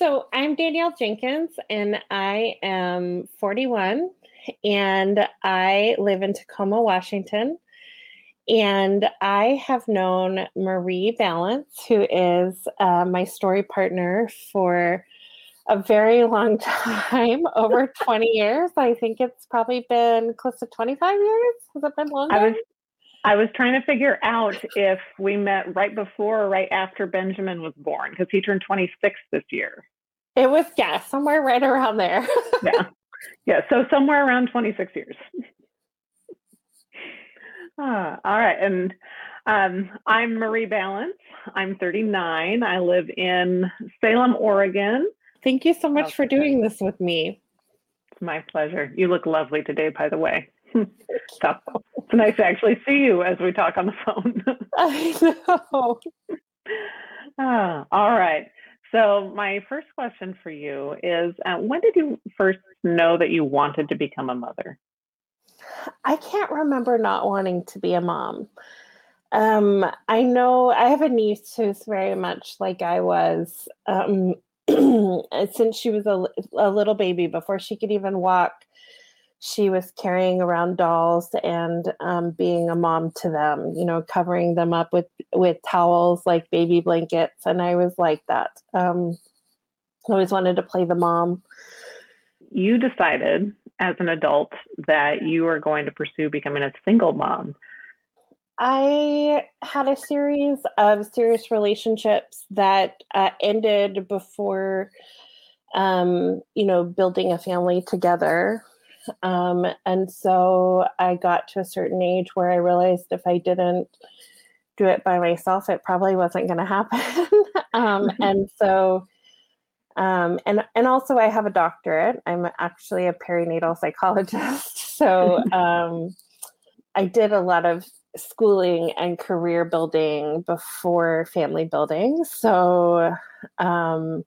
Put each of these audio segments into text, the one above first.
So I'm Danielle Jenkins, and I am 41, and I live in Tacoma, Washington. And I have known Marie Balance, who is uh, my story partner for a very long time over 20 years. I think it's probably been close to 25 years. Has it been longer? I was I was trying to figure out if we met right before or right after Benjamin was born because he turned 26 this year. It was yeah, somewhere right around there. yeah. Yeah, so somewhere around 26 years. ah, all right. And um, I'm Marie Balance. I'm 39. I live in Salem, Oregon. Thank you so much okay. for doing this with me. It's my pleasure. You look lovely today, by the way. so it's nice to actually see you as we talk on the phone. I know. Ah, all right. So my first question for you is, uh, when did you first know that you wanted to become a mother? I can't remember not wanting to be a mom. Um, I know I have a niece who's very much like I was. Um, since she was a, a little baby, before she could even walk, she was carrying around dolls and um, being a mom to them. You know, covering them up with with towels like baby blankets, and I was like that. Um, I always wanted to play the mom. You decided as an adult that you were going to pursue becoming a single mom. I had a series of serious relationships that uh, ended before, um, you know, building a family together. Um, and so I got to a certain age where I realized if I didn't do it by myself, it probably wasn't going to happen. um, mm-hmm. and so, um, and and also I have a doctorate. I'm actually a perinatal psychologist. So um, I did a lot of schooling and career building before family building. So um,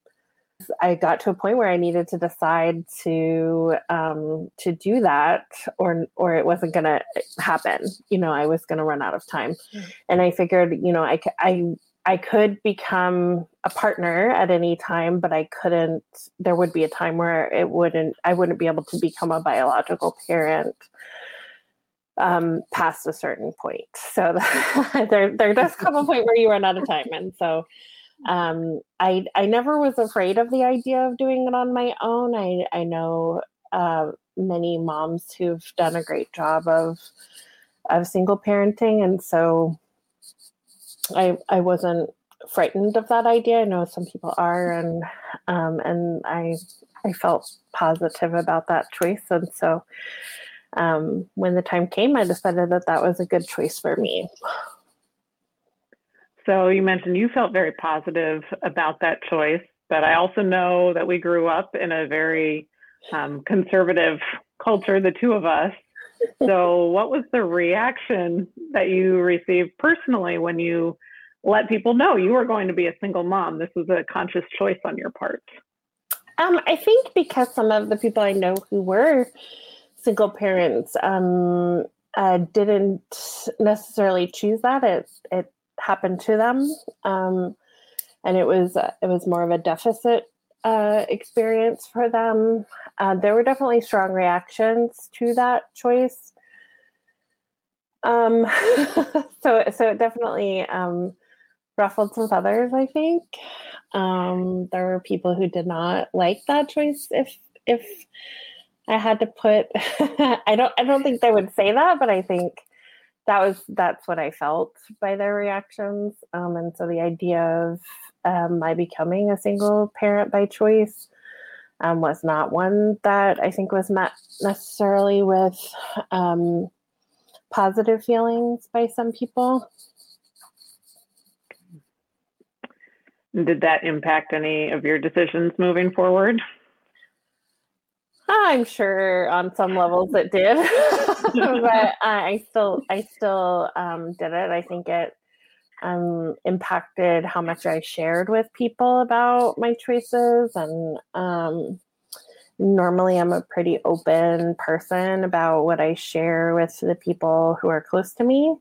I got to a point where I needed to decide to um, to do that, or or it wasn't going to happen. You know, I was going to run out of time, mm-hmm. and I figured, you know, I I I could become a partner at any time, but I couldn't. There would be a time where it wouldn't. I wouldn't be able to become a biological parent um, past a certain point. So there, there does come a point where you run out of time, and so um, I, I never was afraid of the idea of doing it on my own. I, I know uh, many moms who've done a great job of of single parenting, and so I, I wasn't frightened of that idea. I know some people are, and um, and I, I felt positive about that choice, and so um, when the time came, I decided that that was a good choice for me. So you mentioned you felt very positive about that choice, but I also know that we grew up in a very um, conservative culture, the two of us. So, what was the reaction that you received personally when you let people know you were going to be a single mom? This was a conscious choice on your part. Um, I think because some of the people I know who were single parents um, uh, didn't necessarily choose that. It it happened to them, um, and it was uh, it was more of a deficit uh, experience for them. Uh, there were definitely strong reactions to that choice. Um, so so it definitely um, ruffled some feathers. I think um, there were people who did not like that choice. If if I had to put I don't I don't think they would say that, but I think that was that's what I felt by their reactions. Um, and so the idea of um, my becoming a single parent by choice um, was not one that I think was met necessarily with um, positive feelings by some people. Did that impact any of your decisions moving forward? I'm sure on some levels it did, but I still I still um, did it. I think it um, impacted how much I shared with people about my choices, and um, normally I'm a pretty open person about what I share with the people who are close to me.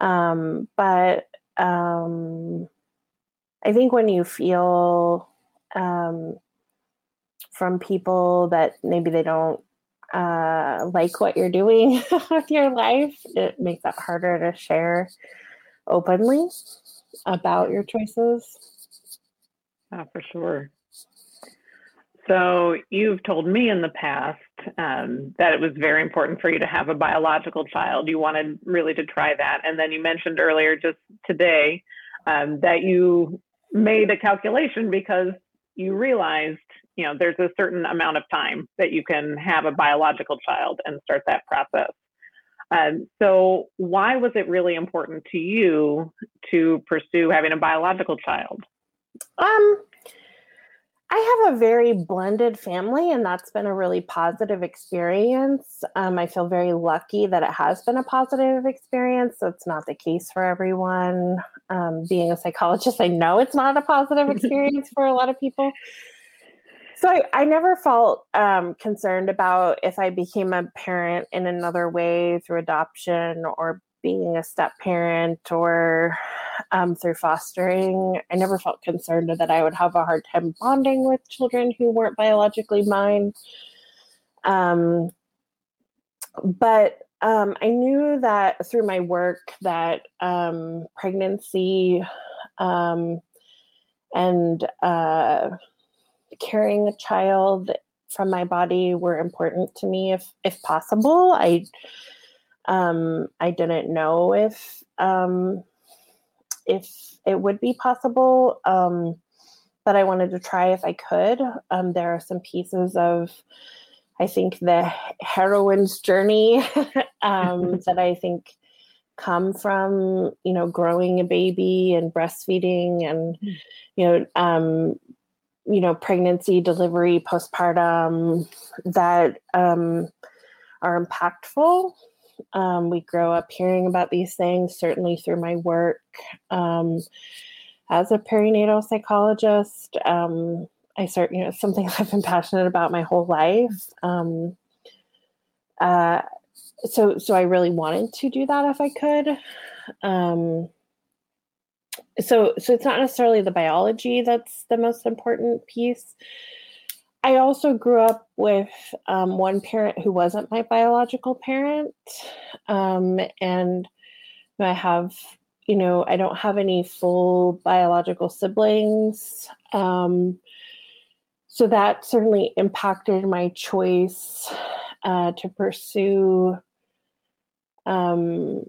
Um, but um, I think when you feel um, from people that maybe they don't uh, like what you're doing with your life, it makes it harder to share openly about your choices. Oh, for sure. So you've told me in the past um, that it was very important for you to have a biological child. You wanted really to try that, and then you mentioned earlier, just today, um, that you made a calculation because you realized, you know, there's a certain amount of time that you can have a biological child and start that process. Um, so, why was it really important to you to pursue having a biological child? Um, I have a very blended family, and that's been a really positive experience. Um, I feel very lucky that it has been a positive experience. So it's not the case for everyone. Um, being a psychologist, I know it's not a positive experience for a lot of people. So I, I never felt um, concerned about if I became a parent in another way through adoption or being a step parent or um, through fostering. I never felt concerned that I would have a hard time bonding with children who weren't biologically mine. Um, but um, I knew that through my work that um, pregnancy um, and uh, carrying a child from my body were important to me if if possible. I um, I didn't know if um, if it would be possible, um, but I wanted to try if I could. Um, there are some pieces of, I think, the heroine's journey um, that I think come from you know growing a baby and breastfeeding and hmm. you know um, you know pregnancy, delivery, postpartum that um, are impactful um, we grow up hearing about these things, certainly through my work um, as a perinatal psychologist. Um, I start, you know, something I've been passionate about my whole life. Um, uh, so, so I really wanted to do that if I could. So, so it's not necessarily the biology that's the most important piece. I also grew up with um, one parent who wasn't my biological parent. Um, and I have, you know, I don't have any full biological siblings. Um, so that certainly impacted my choice uh, to pursue um,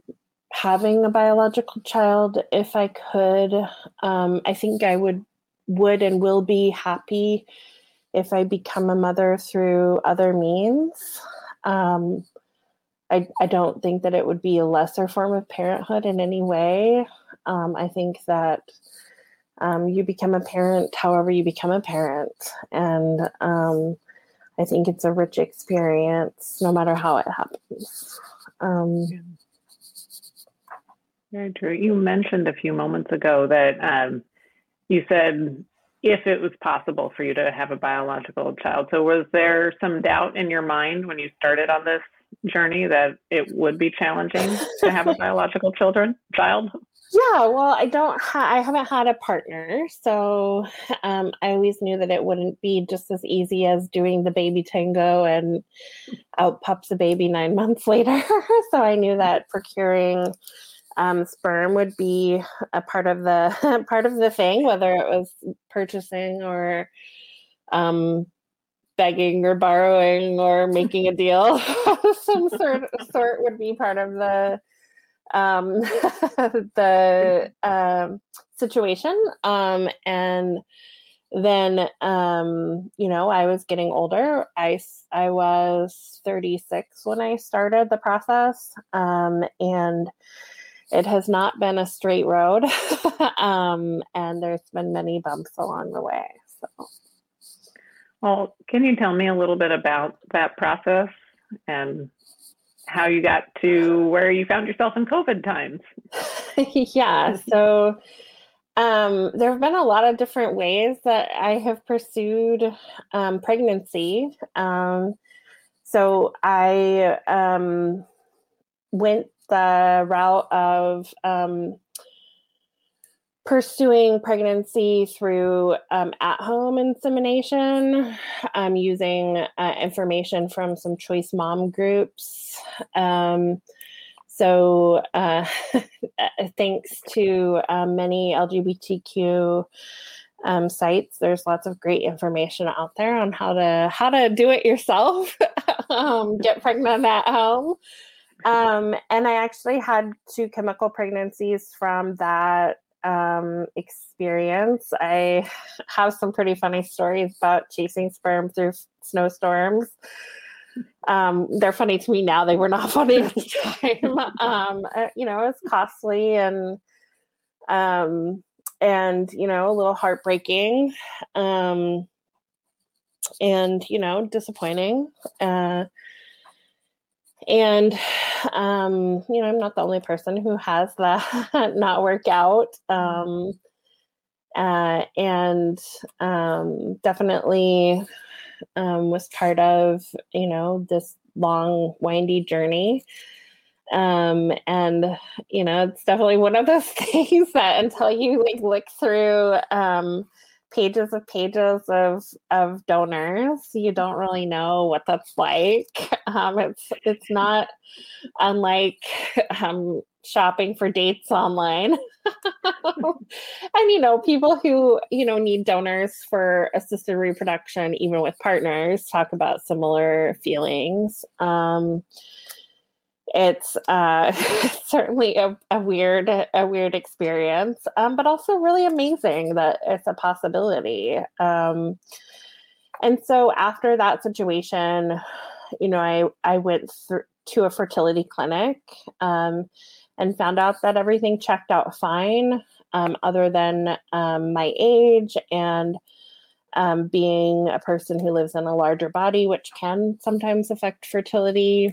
having a biological child if I could. Um, I think I would would and will be happy if I become a mother through other means. Um, I, I don't think that it would be a lesser form of parenthood in any way. Um, I think that um, you become a parent however you become a parent. And um, I think it's a rich experience no matter how it happens. Um, Very true. You mentioned a few moments ago that um, you said if it was possible for you to have a biological child. So was there some doubt in your mind when you started on this journey that it would be challenging to have a biological children child? Yeah, well, I don't. Ha- I haven't had a partner, so um, I always knew that it wouldn't be just as easy as doing the baby tango and out pups a baby nine months later. so I knew that procuring um, sperm would be a part of the part of the thing, whether it was purchasing or um, begging or borrowing or making a deal some sort sort would be part of the um, the um, situation. Um, and then um, you know I was getting older. I I was 36 when I started the process, um, and it has not been a straight road, um, and there's been many bumps along the way. So, well, can you tell me a little bit about that process and how you got to where you found yourself in COVID times? yeah, so um, there have been a lot of different ways that I have pursued um, pregnancy. Um, so I um, went the route of um, pursuing pregnancy through um, at home insemination, um, using uh, information from some choice mom groups. Um, so, uh, thanks to uh, many LGBTQ um, sites, there's lots of great information out there on how to how to do it yourself, um, get pregnant at home. Um, and I actually had two chemical pregnancies from that um, experience. I have some pretty funny stories about chasing sperm through snowstorms. Um, they're funny to me now. They were not funny at the time. um, uh, you know, it was costly and um, and you know a little heartbreaking um, and you know disappointing. Uh, and um, you know i'm not the only person who has that not work out. Um, uh, and um, definitely um, was part of you know this long windy journey. Um, and you know it's definitely one of those things that until you like look through um, pages of pages of of donors. You don't really know what that's like. Um, it's it's not unlike um, shopping for dates online. and you know, people who you know need donors for assisted reproduction, even with partners, talk about similar feelings. Um, it's uh, certainly a, a, weird a weird experience um, but also really amazing that it's a possibility um, and so after that situation you know i i went through to a fertility clinic um, and found out that everything checked out fine um, other than um, my age and um, being a person who lives in a larger body which can sometimes affect fertility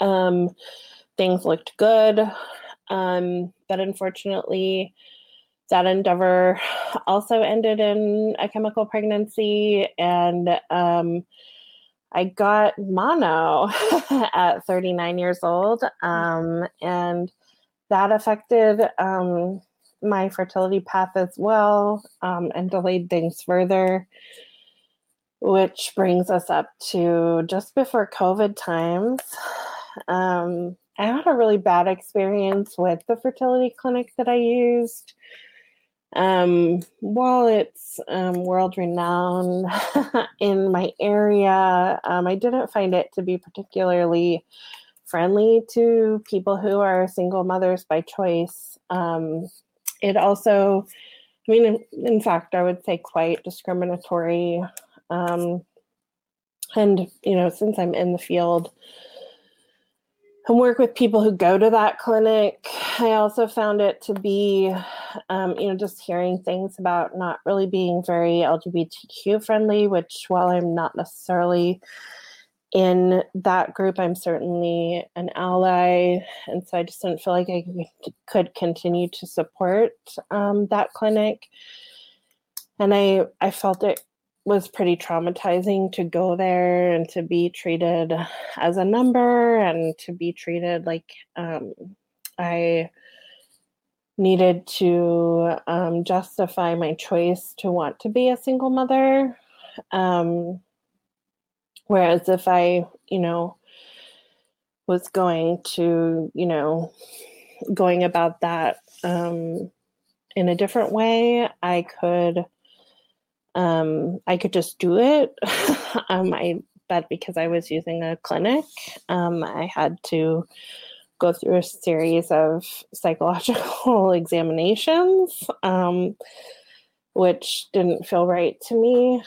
um, things looked good, um, but unfortunately, that endeavor also ended in a chemical pregnancy, and um, I got mono at 39 years old, um, and that affected um, my fertility path as well um, and delayed things further which brings us up to just before COVID times. Um, I had a really bad experience with the fertility clinic that I used. Um, while it's um, world renowned in my area, um, I didn't find it to be particularly friendly to people who are single mothers by choice. Um, it also, I mean, in, in, fact, I would say quite discriminatory. Um, and, you know, since I'm in the field, and work with people who go to that clinic. I also found it to be, um, you know, just hearing things about not really being very LGBTQ friendly, which while I'm not necessarily in that group, I'm certainly an ally. And so I just didn't feel like I could continue to support um, that clinic. And I, I felt it was pretty traumatizing to go there and to be treated as a number and to be treated like um, I needed to um, justify my choice to want to be a single mother. Um, whereas if I, you know, was going to, you know, going about that um, in a different way, I could um, I could just do it. um, I but because I was using a clinic, um, I had to go through a series of psychological examinations, um, which didn't feel right to me.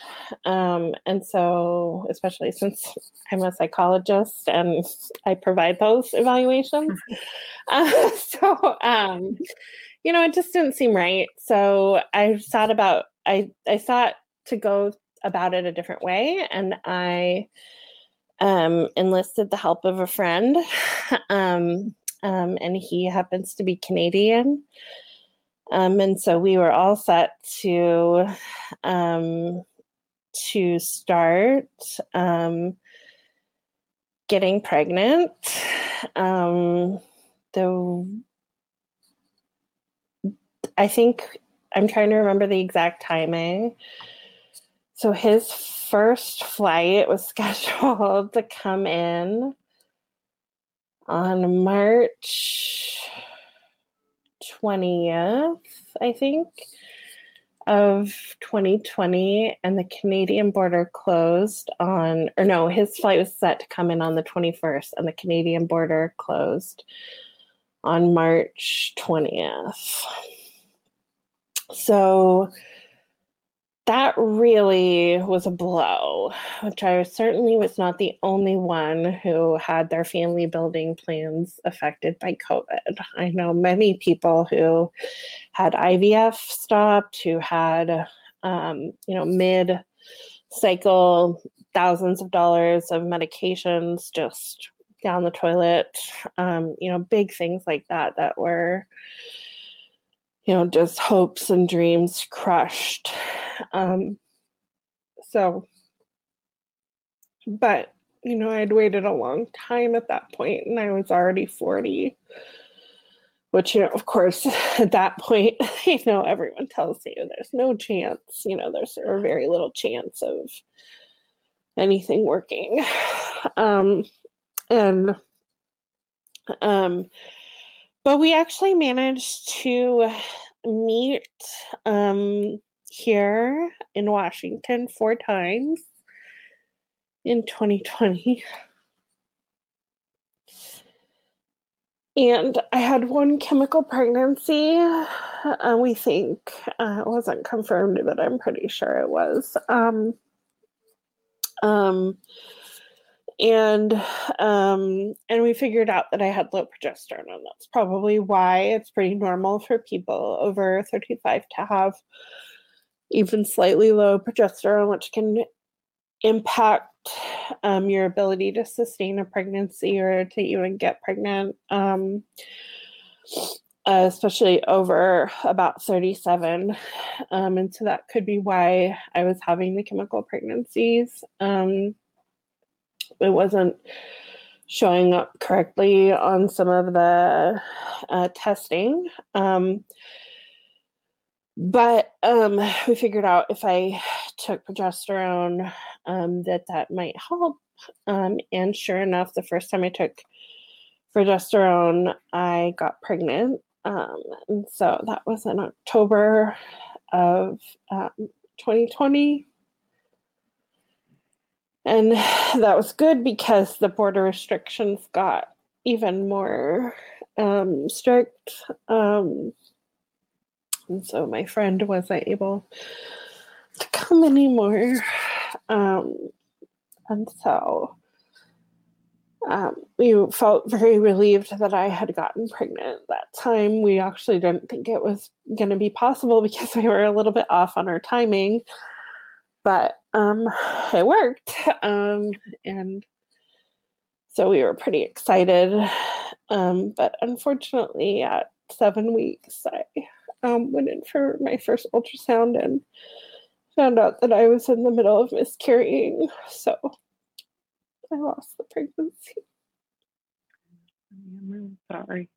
Um, and so, especially since I'm a psychologist and I provide those evaluations, uh, so um, you know, it just didn't seem right. So I thought about I I thought to go about it a different way, and I um, enlisted the help of a friend, um, um, and he happens to be Canadian. Um, and so we were all set to um, to start um, getting pregnant. Um, the I think I'm trying to remember the exact timing. So his first flight was scheduled to come in on March 20th, I think, of 2020, and the Canadian border closed on, or no, his flight was set to come in on the 21st, and the Canadian border closed on March 20th. So that really was a blow, which I certainly was not the only one who had their family building plans affected by COVID. I know many people who had IVF stopped, who had, um, you know, mid cycle thousands of dollars of medications just down the toilet, um, you know, big things like that that were you know, just hopes and dreams crushed. Um, so, but, you know, I'd waited a long time at that point and I was already 40, which, you know, of course, at that point, you know, everyone tells you there's no chance, you know, there's a very little chance of anything working. Um, and, um, but we actually managed to meet um, here in Washington four times in 2020. And I had one chemical pregnancy. Uh, we think uh, it wasn't confirmed, but I'm pretty sure it was. Um, um, and um and we figured out that i had low progesterone and that's probably why it's pretty normal for people over 35 to have even slightly low progesterone which can impact um, your ability to sustain a pregnancy or to even get pregnant um, especially over about 37 um, and so that could be why i was having the chemical pregnancies um, it wasn't showing up correctly on some of the uh, testing. Um, but um, we figured out if I took progesterone um, that that might help. Um, and sure enough, the first time I took progesterone, I got pregnant. Um, and so that was in October of 2020. And that was good because the border restrictions got even more um, strict. Um, and so my friend wasn't able to come anymore. Um, and so um, we felt very relieved that I had gotten pregnant that time. We actually didn't think it was going to be possible because we were a little bit off on our timing but um, it worked. Um, and so we were pretty excited. Um, but unfortunately, at seven weeks, I um, went in for my first ultrasound and found out that I was in the middle of miscarrying. So I lost the pregnancy. I'm really sorry.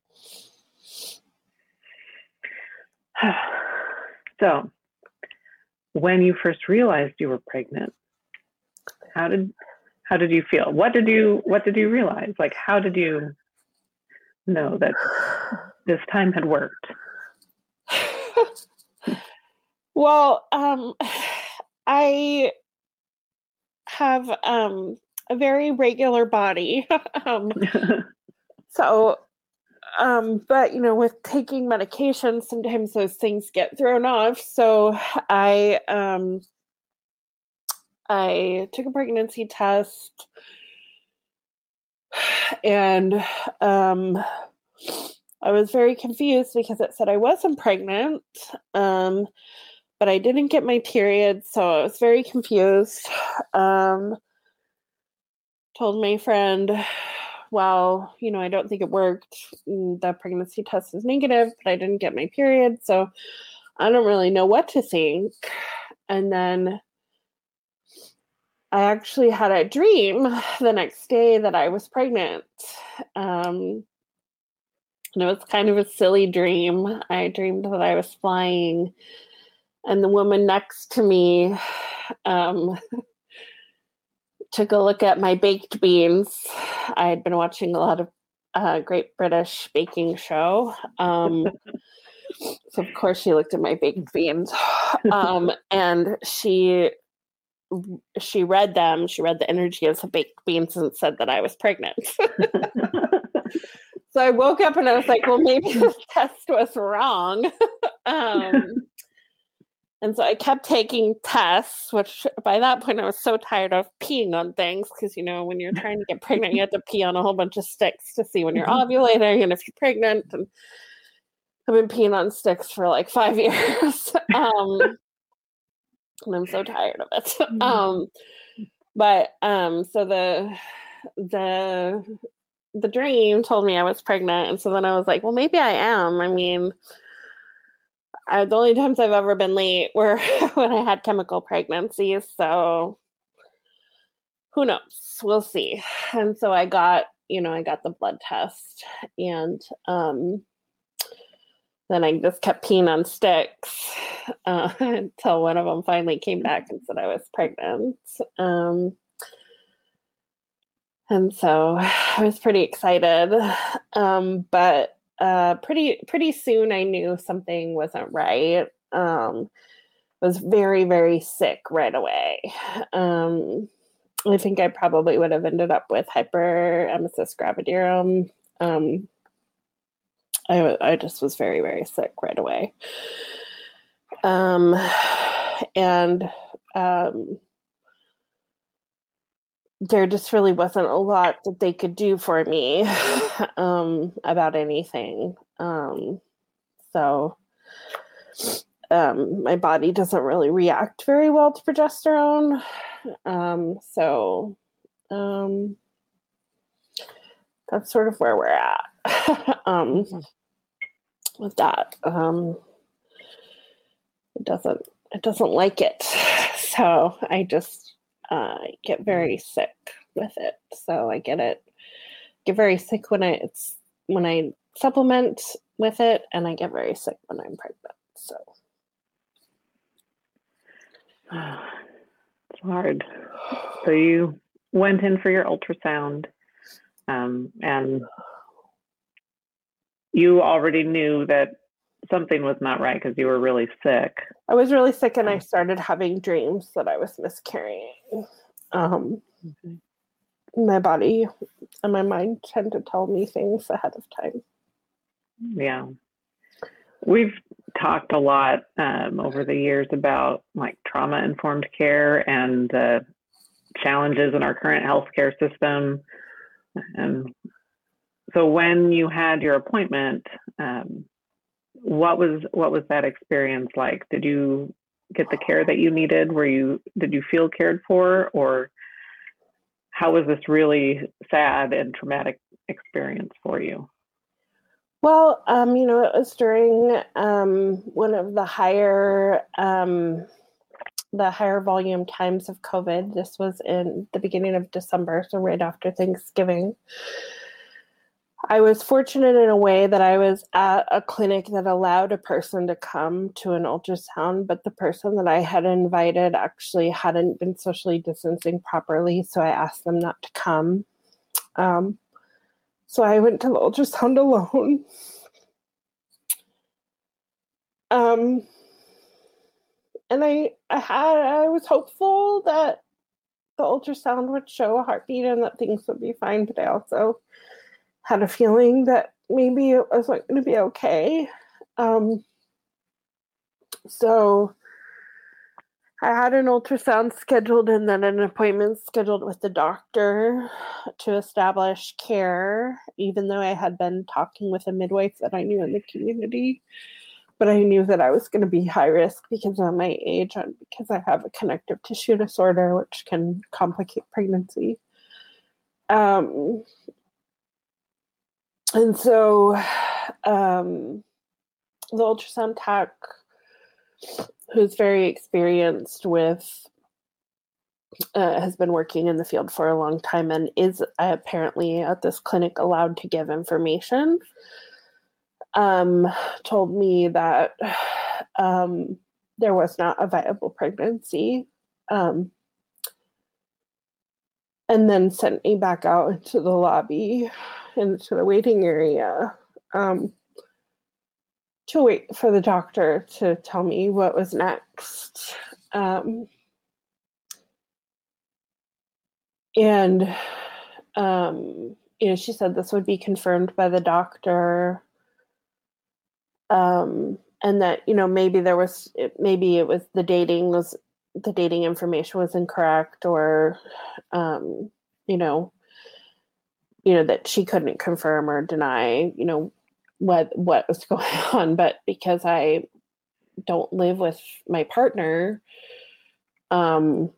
so when you first realized you were pregnant how did how did you feel? What did you what did you realize? Like how did you know that this time had worked? Well um i have um a very regular body. Um so um, but you know, with taking medication, sometimes those things get thrown off. So I um, I took a pregnancy test, and um, I was very confused because it said I wasn't pregnant, um, but I didn't get my period, so I was very confused. Um, told my friend well, you know, I don't think it worked. Mm, the pregnancy test is negative, but I didn't get my period. So I don't really know what to think. And then I actually had a dream the next day that I was pregnant. Um, And it was kind of a silly dream. I dreamed that I was flying, and the woman next to me um, took a look at my baked beans. I had been watching a lot of uh, Great British Baking Show. Um, so, of course, she looked at my baked beans. Um, and she she read them. She read the energy of the baked beans and said that I was pregnant. so I woke up and I was like, well, maybe this test was wrong. um, and so I kept taking tests, which by that point I was so tired of peeing on things because, you know, when you're trying to get pregnant, you have to pee on a whole bunch of sticks to see when you're mm-hmm. ovulating and if you're pregnant. And I've been peeing on sticks for like five years. um, and I'm so tired of it. Mm-hmm. Um, but um, so the the the dream told me I was pregnant, and so then I was like, well, maybe I am. I mean, I, the only times I've ever been late were when I had chemical pregnancies. So who knows? We'll see. And so I got, you know, I got the blood test, and um, then I just kept peeing on sticks uh, until one of them finally came back and said I was pregnant. Um, and so I was pretty excited. Um, but uh, pretty pretty soon I knew something wasn't right. Um, was very very sick right away. Um, I think I probably would have ended up with hyperemesis gravidarum. Um, I, I just was very, very sick right away. Um, and um, there just really wasn't a lot that they could do for me um, about anything. Um, so um, my body doesn't really react very well to progesterone. Um, so um, that's sort of where we're at. um, with that. It doesn't it doesn't like it, so I just uh, get very sick with it. So I get it get very sick when I it's when I supplement with it, and I get very sick when I'm pregnant. So it's hard. So you went in for your ultrasound, um, and you already knew that something was not right because you were really sick. I was really sick and I started having dreams that I was miscarrying. Um, okay. My body and my mind tend to tell me things ahead of time. Yeah. We've talked a lot um, over the years about like trauma informed care and the challenges in our current healthcare system. And so when you had your appointment, um, what was what was that experience like? Did you get the care that you needed? Were you did you feel cared for, or how was this really sad and traumatic experience for you? Well, um, you know, it was during um, one of the higher um, the higher volume times of COVID. This was in the beginning of December, so right after Thanksgiving. I was fortunate in a way that I was at a clinic that allowed a person to come to an ultrasound, but the person that I had invited actually hadn't been socially distancing properly, so I asked them not to come. Um, so I went to the ultrasound alone. Um, and I, I had, I was hopeful that the ultrasound would show a heartbeat and that things would be fine, but I also had a feeling that maybe it wasn't going to be okay. Um, so I had an ultrasound scheduled and then an appointment scheduled with the doctor to establish care, even though I had been talking with a midwife that I knew in the community. But I knew that I was going to be high risk because of my age and because I have a connective tissue disorder, which can complicate pregnancy. Um, and so um, the ultrasound tech who's very experienced with uh, has been working in the field for a long time and is apparently at this clinic allowed to give information um, told me that um, there was not a viable pregnancy. Um, and then sent me back out into the lobby, into the waiting area, um, to wait for the doctor to tell me what was next. Um, and um, you know, she said this would be confirmed by the doctor. Um, and that, you know, maybe there was, maybe it was the dating was, the dating information was incorrect or, um, you know, you know, that she couldn't confirm or deny, you know, what, what was going on. But because I don't live with my partner, um,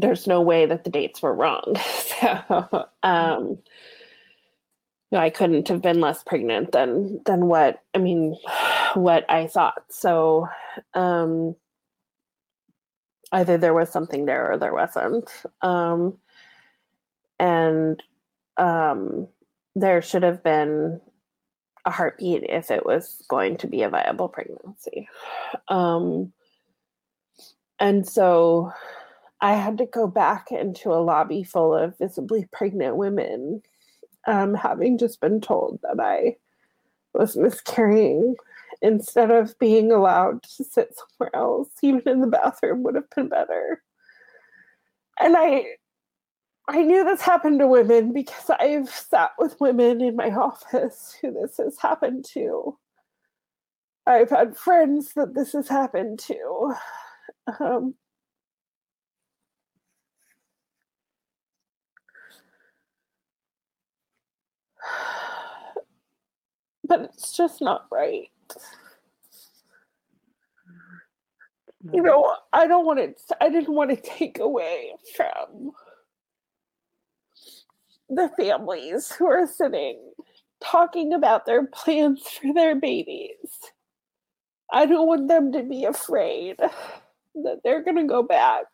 there's no way that the dates were wrong. so um I couldn't have been less pregnant than than what I mean what I thought. So um either there was something there or there wasn't. Um and um there should have been a heartbeat if it was going to be a viable pregnancy. Um and so I had to go back into a lobby full of visibly pregnant women, um, having just been told that I was miscarrying instead of being allowed to sit somewhere else, even in the bathroom would have been better. And I I knew this happened to women because I've sat with women in my office who this has happened to. I've had friends that this has happened to. Um, but it's just not right. You know, I don't want to, I didn't want to take away from the families who are sitting talking about their plans for their babies. I don't want them to be afraid that they're going to go back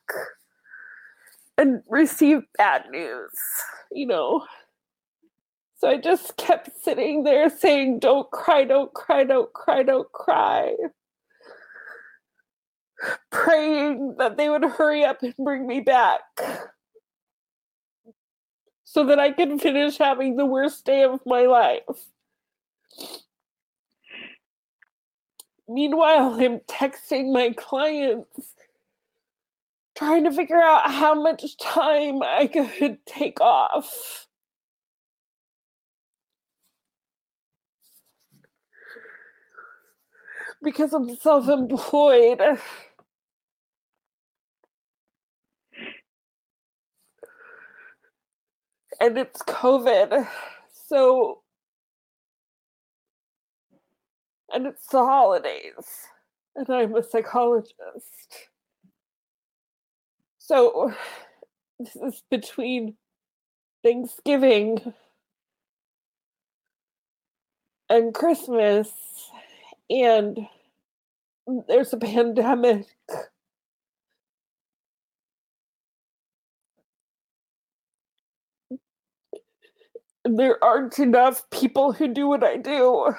and receive bad news, you know. So I just kept sitting there saying, Don't cry, don't cry, don't cry, don't cry. Praying that they would hurry up and bring me back so that I could finish having the worst day of my life. Meanwhile, I'm texting my clients trying to figure out how much time I could take off. because I'm self employed. And it's COVID. So, and it's the holidays. And I'm a psychologist. So, this is between Thanksgiving and Christmas and there's a pandemic. There aren't enough people who do what I do.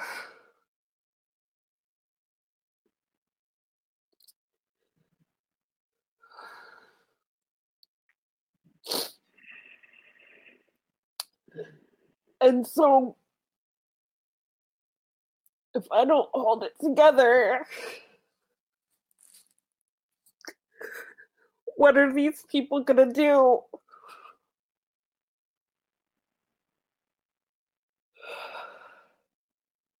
And so if I don't hold it together, what are these people to do?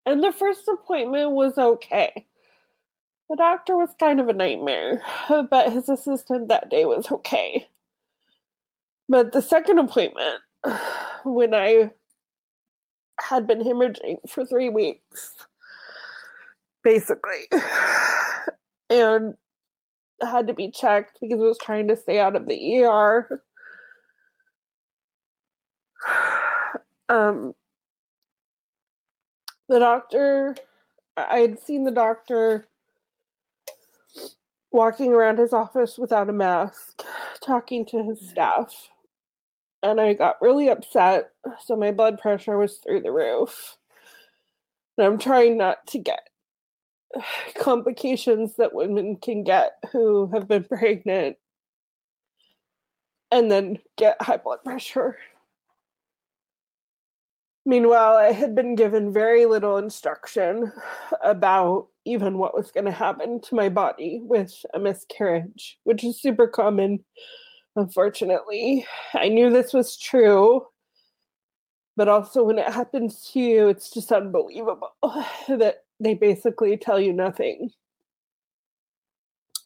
And the first appointment was okay. The doctor was kind of a nightmare, but his assistant that day was okay. But the second appointment, when I had been hemorrhaging for three weeks, basically. And had to be checked because I was trying to stay out of the ER. Um, the doctor, I had seen the doctor walking around his office without a mask, talking to his mm. staff. And I got really upset, so my blood pressure was through the roof. And I'm trying not to get complications that women can get who have been pregnant and then get high blood pressure. Meanwhile, I had been given very little instruction about even what was going to happen to my body with a miscarriage, which is super common, unfortunately. I knew this was true, but also when it happens to you, it's just unbelievable that they basically tell you nothing.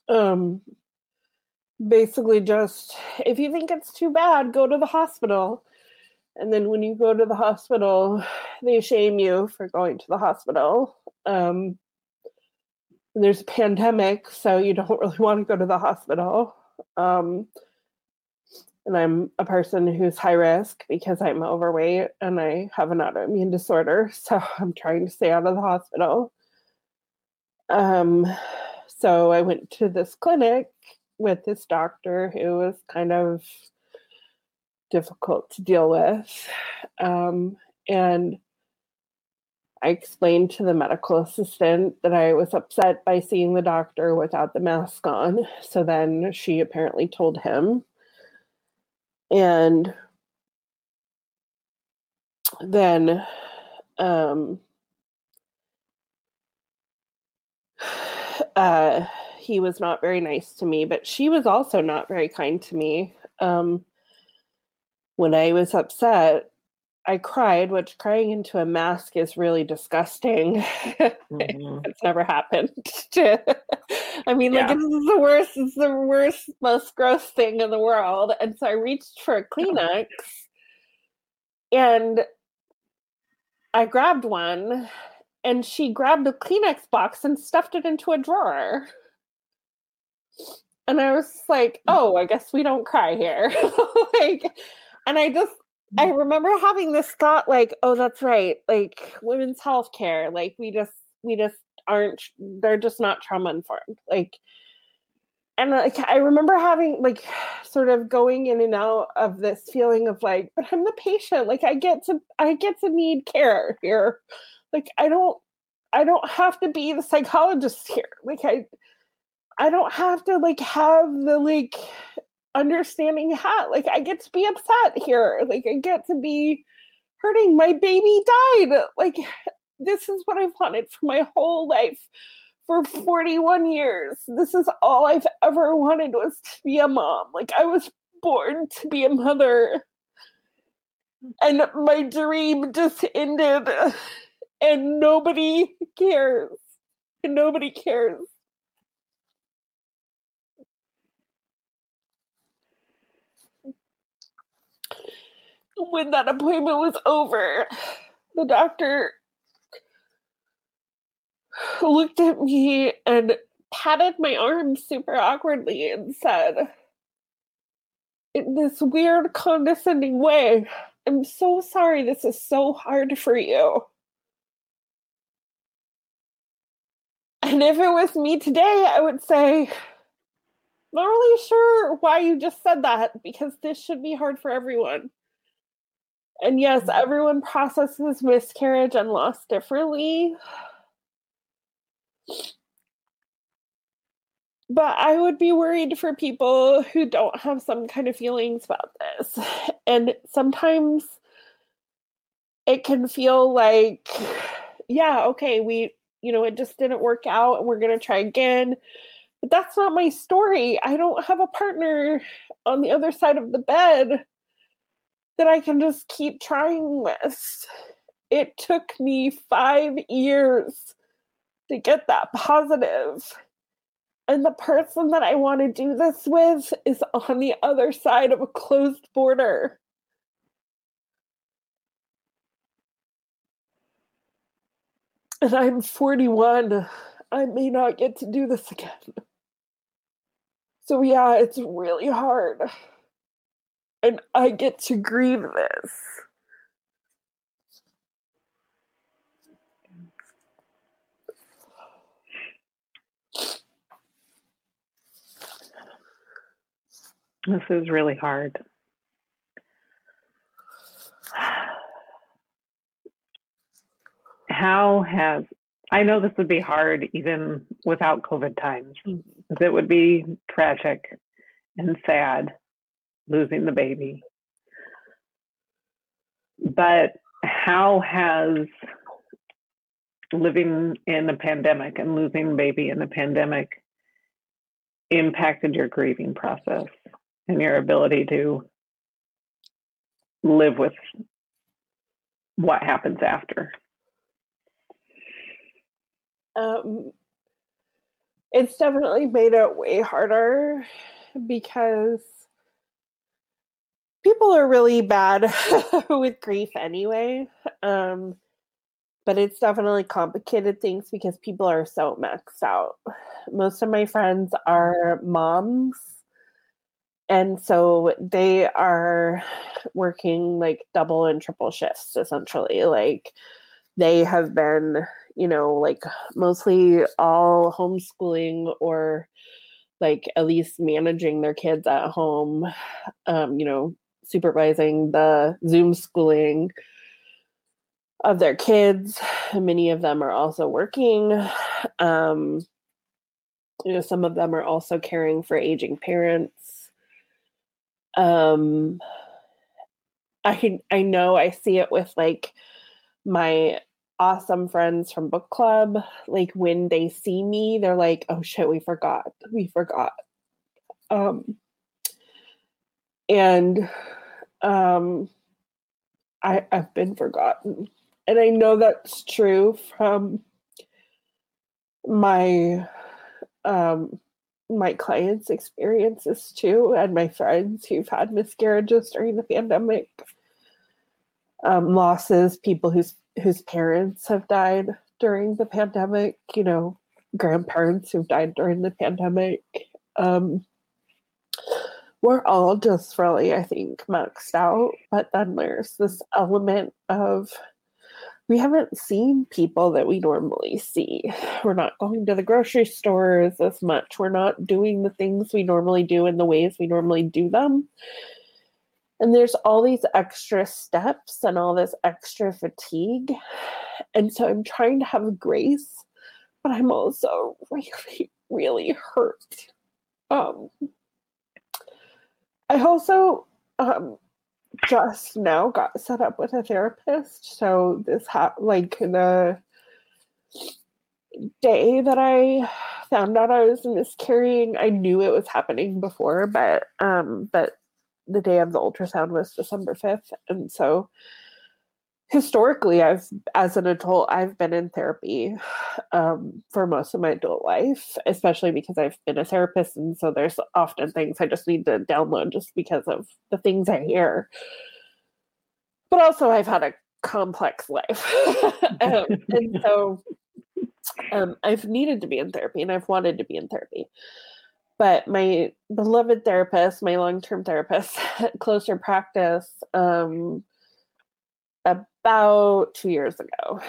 Um, basically, just if you think it's too bad, go to the hospital. And then when you go to the hospital, they shame you for going to the hospital. Um, there's a pandemic, so you don't really want to go to the hospital. Um, and I'm a person who's high risk because I'm overweight and I have an autoimmune disorder. So I'm trying to stay out of the hospital. Um, so I went to this clinic with this doctor who was kind of difficult to deal with. Um, and I explained to the medical assistant that I was upset by seeing the doctor without the mask on. So then she apparently told him. And then um, uh, he was not very nice to me, but she was also not very kind to me. Um, when I was upset, I cried, which crying into a mask is really disgusting. Mm-hmm. it's never happened. I mean, like, yeah. this is the worst, it's the worst, most gross thing in the world. And so I reached for a Kleenex and I grabbed one and she grabbed a Kleenex box and stuffed it into a drawer. And I was like, mm. oh, I guess we don't cry here. like, and I just I mm. remember having this thought like, oh, that's right. Like women's health care, like we just we just aren't they're just not trauma informed. Like and like I remember having like sort of going in and out of this feeling of like, but I'm the patient. Like I get to I get to need care here. Like I don't I don't have to be the psychologist here. Like I I don't have to like have the like understanding hat. Like I get to be upset here. Like I get to be hurting. My baby died. Like this is what I've wanted for my whole life for 41 years. This is all I've ever wanted was to be a mom. Like I was born to be a mother. And my dream just ended and nobody cares. And nobody cares. When that appointment was over, the doctor looked at me and patted my arm super awkwardly and said, in this weird, condescending way, I'm so sorry this is so hard for you. And if it was me today, I would say, not really sure why you just said that because this should be hard for everyone. And yes, everyone processes miscarriage and loss differently. But I would be worried for people who don't have some kind of feelings about this. And sometimes it can feel like, yeah, okay, we, you know, it just didn't work out and we're going to try again. But that's not my story. I don't have a partner on the other side of the bed that I can just keep trying with. It took me five years to get that positive. And the person that I want to do this with is on the other side of a closed border. And I'm 41. I may not get to do this again. So, yeah, it's really hard and I get to grieve this. This is really hard. how has I know this would be hard even without COVID times. Mm-hmm. It would be tragic and sad losing the baby. But how has living in a pandemic and losing baby in a pandemic impacted your grieving process and your ability to live with what happens after? Um, it's definitely made it way harder because people are really bad with grief anyway. Um, but it's definitely complicated things because people are so maxed out. Most of my friends are moms. And so they are working like double and triple shifts essentially. Like they have been, you know, like mostly all homeschooling or like at least managing their kids at home, um, you know, supervising the Zoom schooling of their kids. Many of them are also working. Um, you know, some of them are also caring for aging parents. Um, I I know I see it with like my awesome friends from book club. Like when they see me, they're like, "Oh shit, we forgot. We forgot." Um, and um, I I've been forgotten and I know that's true from my um my clients' experiences too, and my friends who've had miscarriages during the pandemic, um, losses, people whose whose parents have died during the pandemic, you know, grandparents who've died during the pandemic. Um, we're all just really, I think, maxed out. But then there's this element of we haven't seen people that we normally see. We're not going to the grocery stores as much. We're not doing the things we normally do in the ways we normally do them. And there's all these extra steps and all this extra fatigue. And so I'm trying to have grace, but I'm also really, really hurt. Um, I also um, just now got set up with a therapist. So this ha- like the day that I found out I was miscarrying, I knew it was happening before, but um but the day of the ultrasound was December 5th. And so historically I've as an adult I've been in therapy um, for most of my adult life, especially because I've been a therapist and so there's often things I just need to download just because of the things I hear. But also I've had a complex life. um, and so um, I've needed to be in therapy and I've wanted to be in therapy. But my beloved therapist, my long-term therapist, closer practice, um, about two years ago.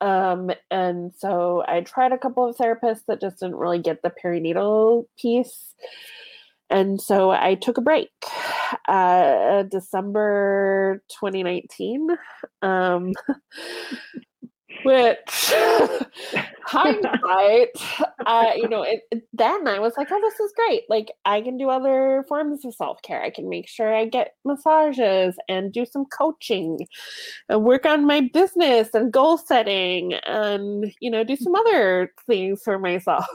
Um, and so I tried a couple of therapists that just didn't really get the perinatal piece. And so I took a break. Uh, December 2019. Um, which hindsight, uh, you know, it, then I was like, oh, this is great. Like, I can do other forms of self care. I can make sure I get massages and do some coaching and work on my business and goal setting and, you know, do some other things for myself.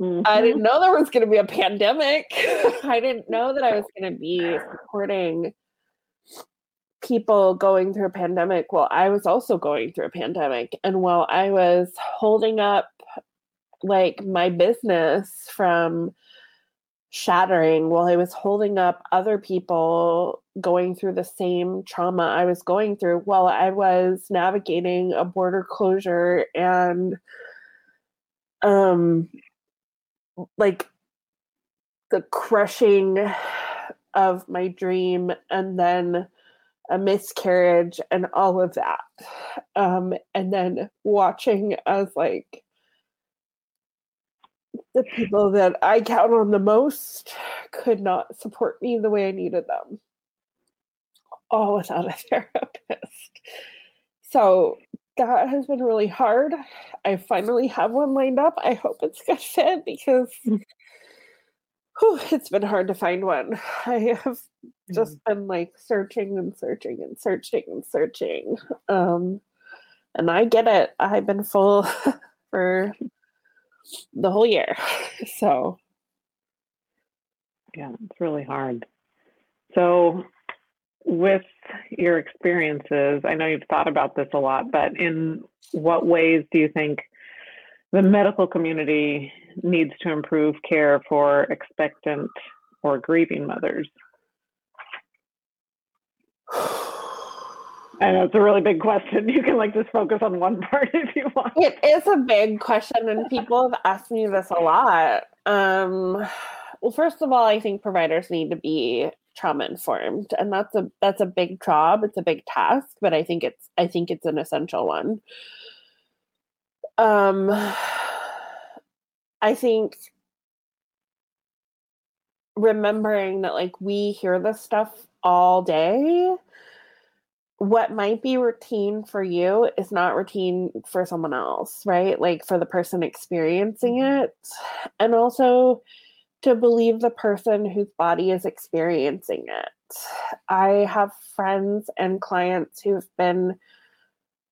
Mm-hmm. I didn't know there was going to be a pandemic. I didn't know that I was going to be supporting people going through a pandemic well i was also going through a pandemic. And while i was holding up like my business from shattering while i was holding up other people going through the same trauma i was going through while i was navigating a border closure and um like the crushing of my dream and then a miscarriage and all of that. Um, and then watching as like the people that I count on the most could not support me the way I needed them. All without a therapist. So that has been really hard. I finally have one lined up. I hope it's good fit because whew, it's been hard to find one. I have just mm. been like searching and searching and searching and searching. Um, and I get it. I've been full for the whole year. So, yeah, it's really hard. So, with your experiences, I know you've thought about this a lot, but in what ways do you think the medical community needs to improve care for expectant or grieving mothers? I know it's a really big question. You can like just focus on one part if you want. It is a big question, and people have asked me this a lot. Um, well, first of all, I think providers need to be trauma informed and that's a that's a big job it's a big task but i think it's i think it's an essential one um i think remembering that like we hear this stuff all day what might be routine for you is not routine for someone else right like for the person experiencing mm-hmm. it and also to believe the person whose body is experiencing it. I have friends and clients who've been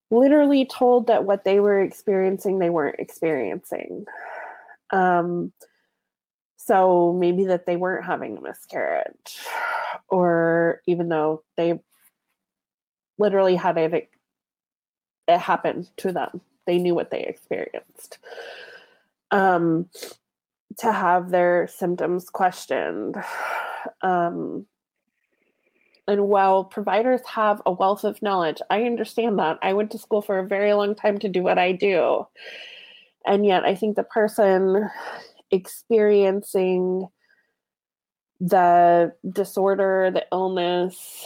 literally told that what they were experiencing, they weren't experiencing. Um, so maybe that they weren't having a miscarriage, or even though they literally had it, it happened to them, they knew what they experienced. Um, to have their symptoms questioned. Um, and while providers have a wealth of knowledge, I understand that. I went to school for a very long time to do what I do. And yet, I think the person experiencing the disorder, the illness,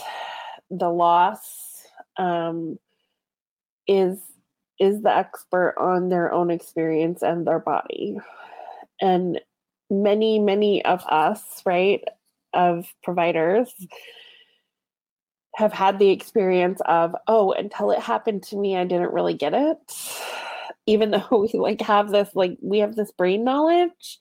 the loss um, is is the expert on their own experience and their body. And many many of us right of providers have had the experience of oh until it happened to me i didn't really get it. Even though we like have this like we have this brain knowledge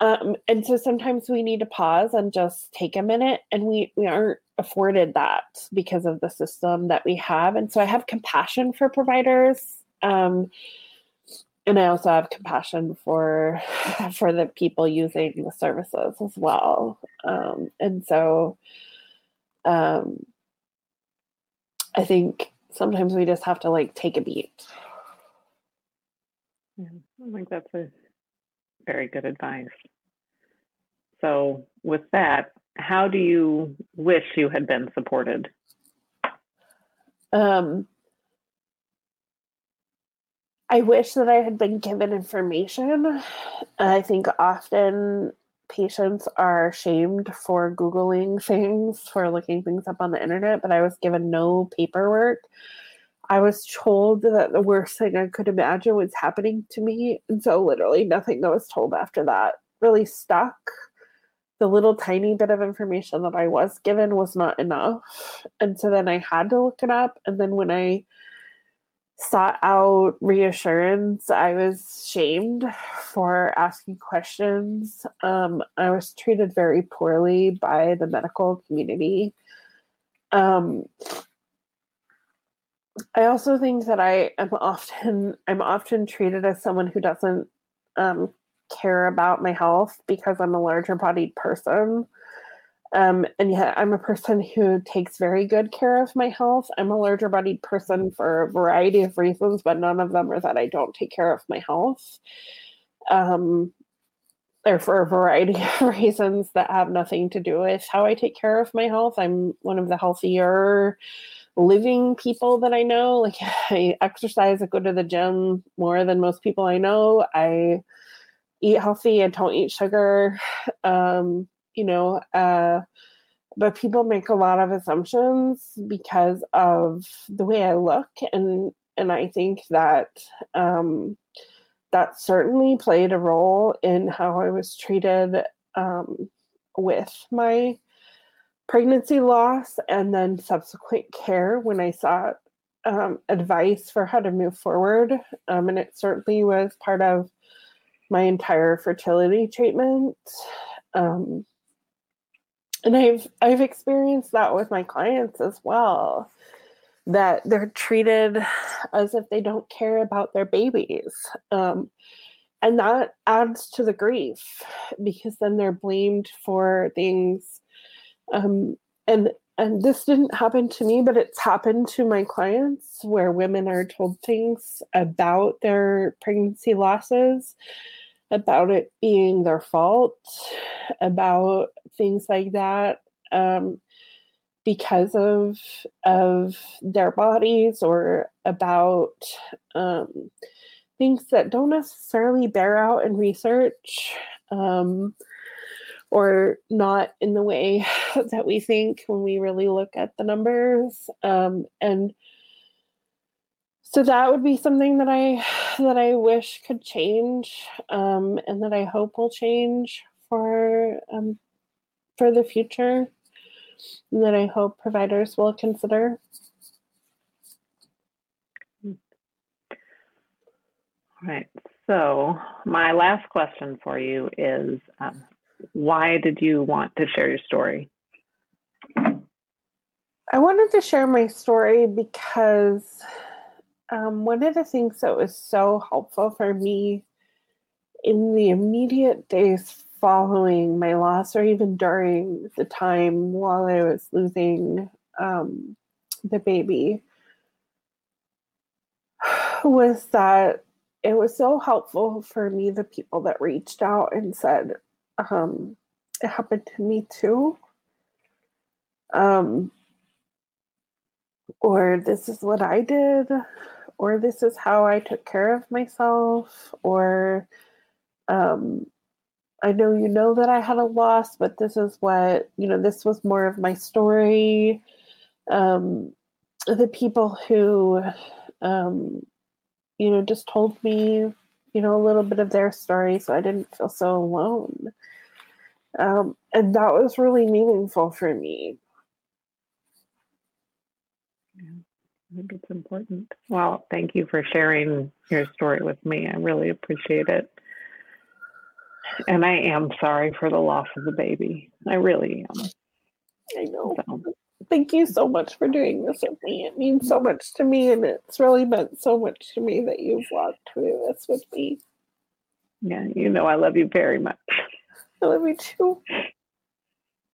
um, and so sometimes we need to pause and just take a minute and we we aren't afforded that because of the system that we have and so i have compassion for providers um, and I also have compassion for for the people using the services as well. Um, and so um, I think sometimes we just have to like take a beat. Yeah, I think that's a very good advice. So with that, how do you wish you had been supported? Um, I wish that I had been given information. I think often patients are shamed for Googling things, for looking things up on the internet, but I was given no paperwork. I was told that the worst thing I could imagine was happening to me. And so, literally, nothing that was told after that really stuck. The little tiny bit of information that I was given was not enough. And so then I had to look it up. And then when I sought out reassurance. I was shamed for asking questions. Um, I was treated very poorly by the medical community. Um, I also think that I am often I'm often treated as someone who doesn't um, care about my health because I'm a larger bodied person. Um, and yet, I'm a person who takes very good care of my health. I'm a larger bodied person for a variety of reasons, but none of them are that I don't take care of my health. Um, or for a variety of reasons that have nothing to do with how I take care of my health. I'm one of the healthier living people that I know. Like, I exercise, I go to the gym more than most people I know. I eat healthy, I don't eat sugar. Um, you know, uh, but people make a lot of assumptions because of the way I look, and and I think that um, that certainly played a role in how I was treated um, with my pregnancy loss and then subsequent care when I sought um, advice for how to move forward. Um, and it certainly was part of my entire fertility treatment. Um, and I've I've experienced that with my clients as well that they're treated as if they don't care about their babies. Um, and that adds to the grief because then they're blamed for things. Um, and and this didn't happen to me, but it's happened to my clients where women are told things about their pregnancy losses, about it being their fault, about things like that. Um, because of of their bodies or about um, things that don't necessarily bear out in research um, or not in the way that we think when we really look at the numbers um, and so that would be something that i that i wish could change um, and that i hope will change for um, for the future that I hope providers will consider. All right. So, my last question for you is um, why did you want to share your story? I wanted to share my story because um, one of the things that was so helpful for me in the immediate days following my loss or even during the time while I was losing um, the baby was that it was so helpful for me, the people that reached out and said, um, it happened to me too. Um, or this is what I did, or this is how I took care of myself, or um, I know you know that I had a loss, but this is what, you know, this was more of my story. Um, the people who, um, you know, just told me, you know, a little bit of their story so I didn't feel so alone. Um, and that was really meaningful for me. Yeah, I think it's important. Well, thank you for sharing your story with me. I really appreciate it. And I am sorry for the loss of the baby. I really am. I know. So. Thank you so much for doing this with me. It means so much to me, and it's really meant so much to me that you've walked through this with me. Yeah, you know I love you very much. I love you too.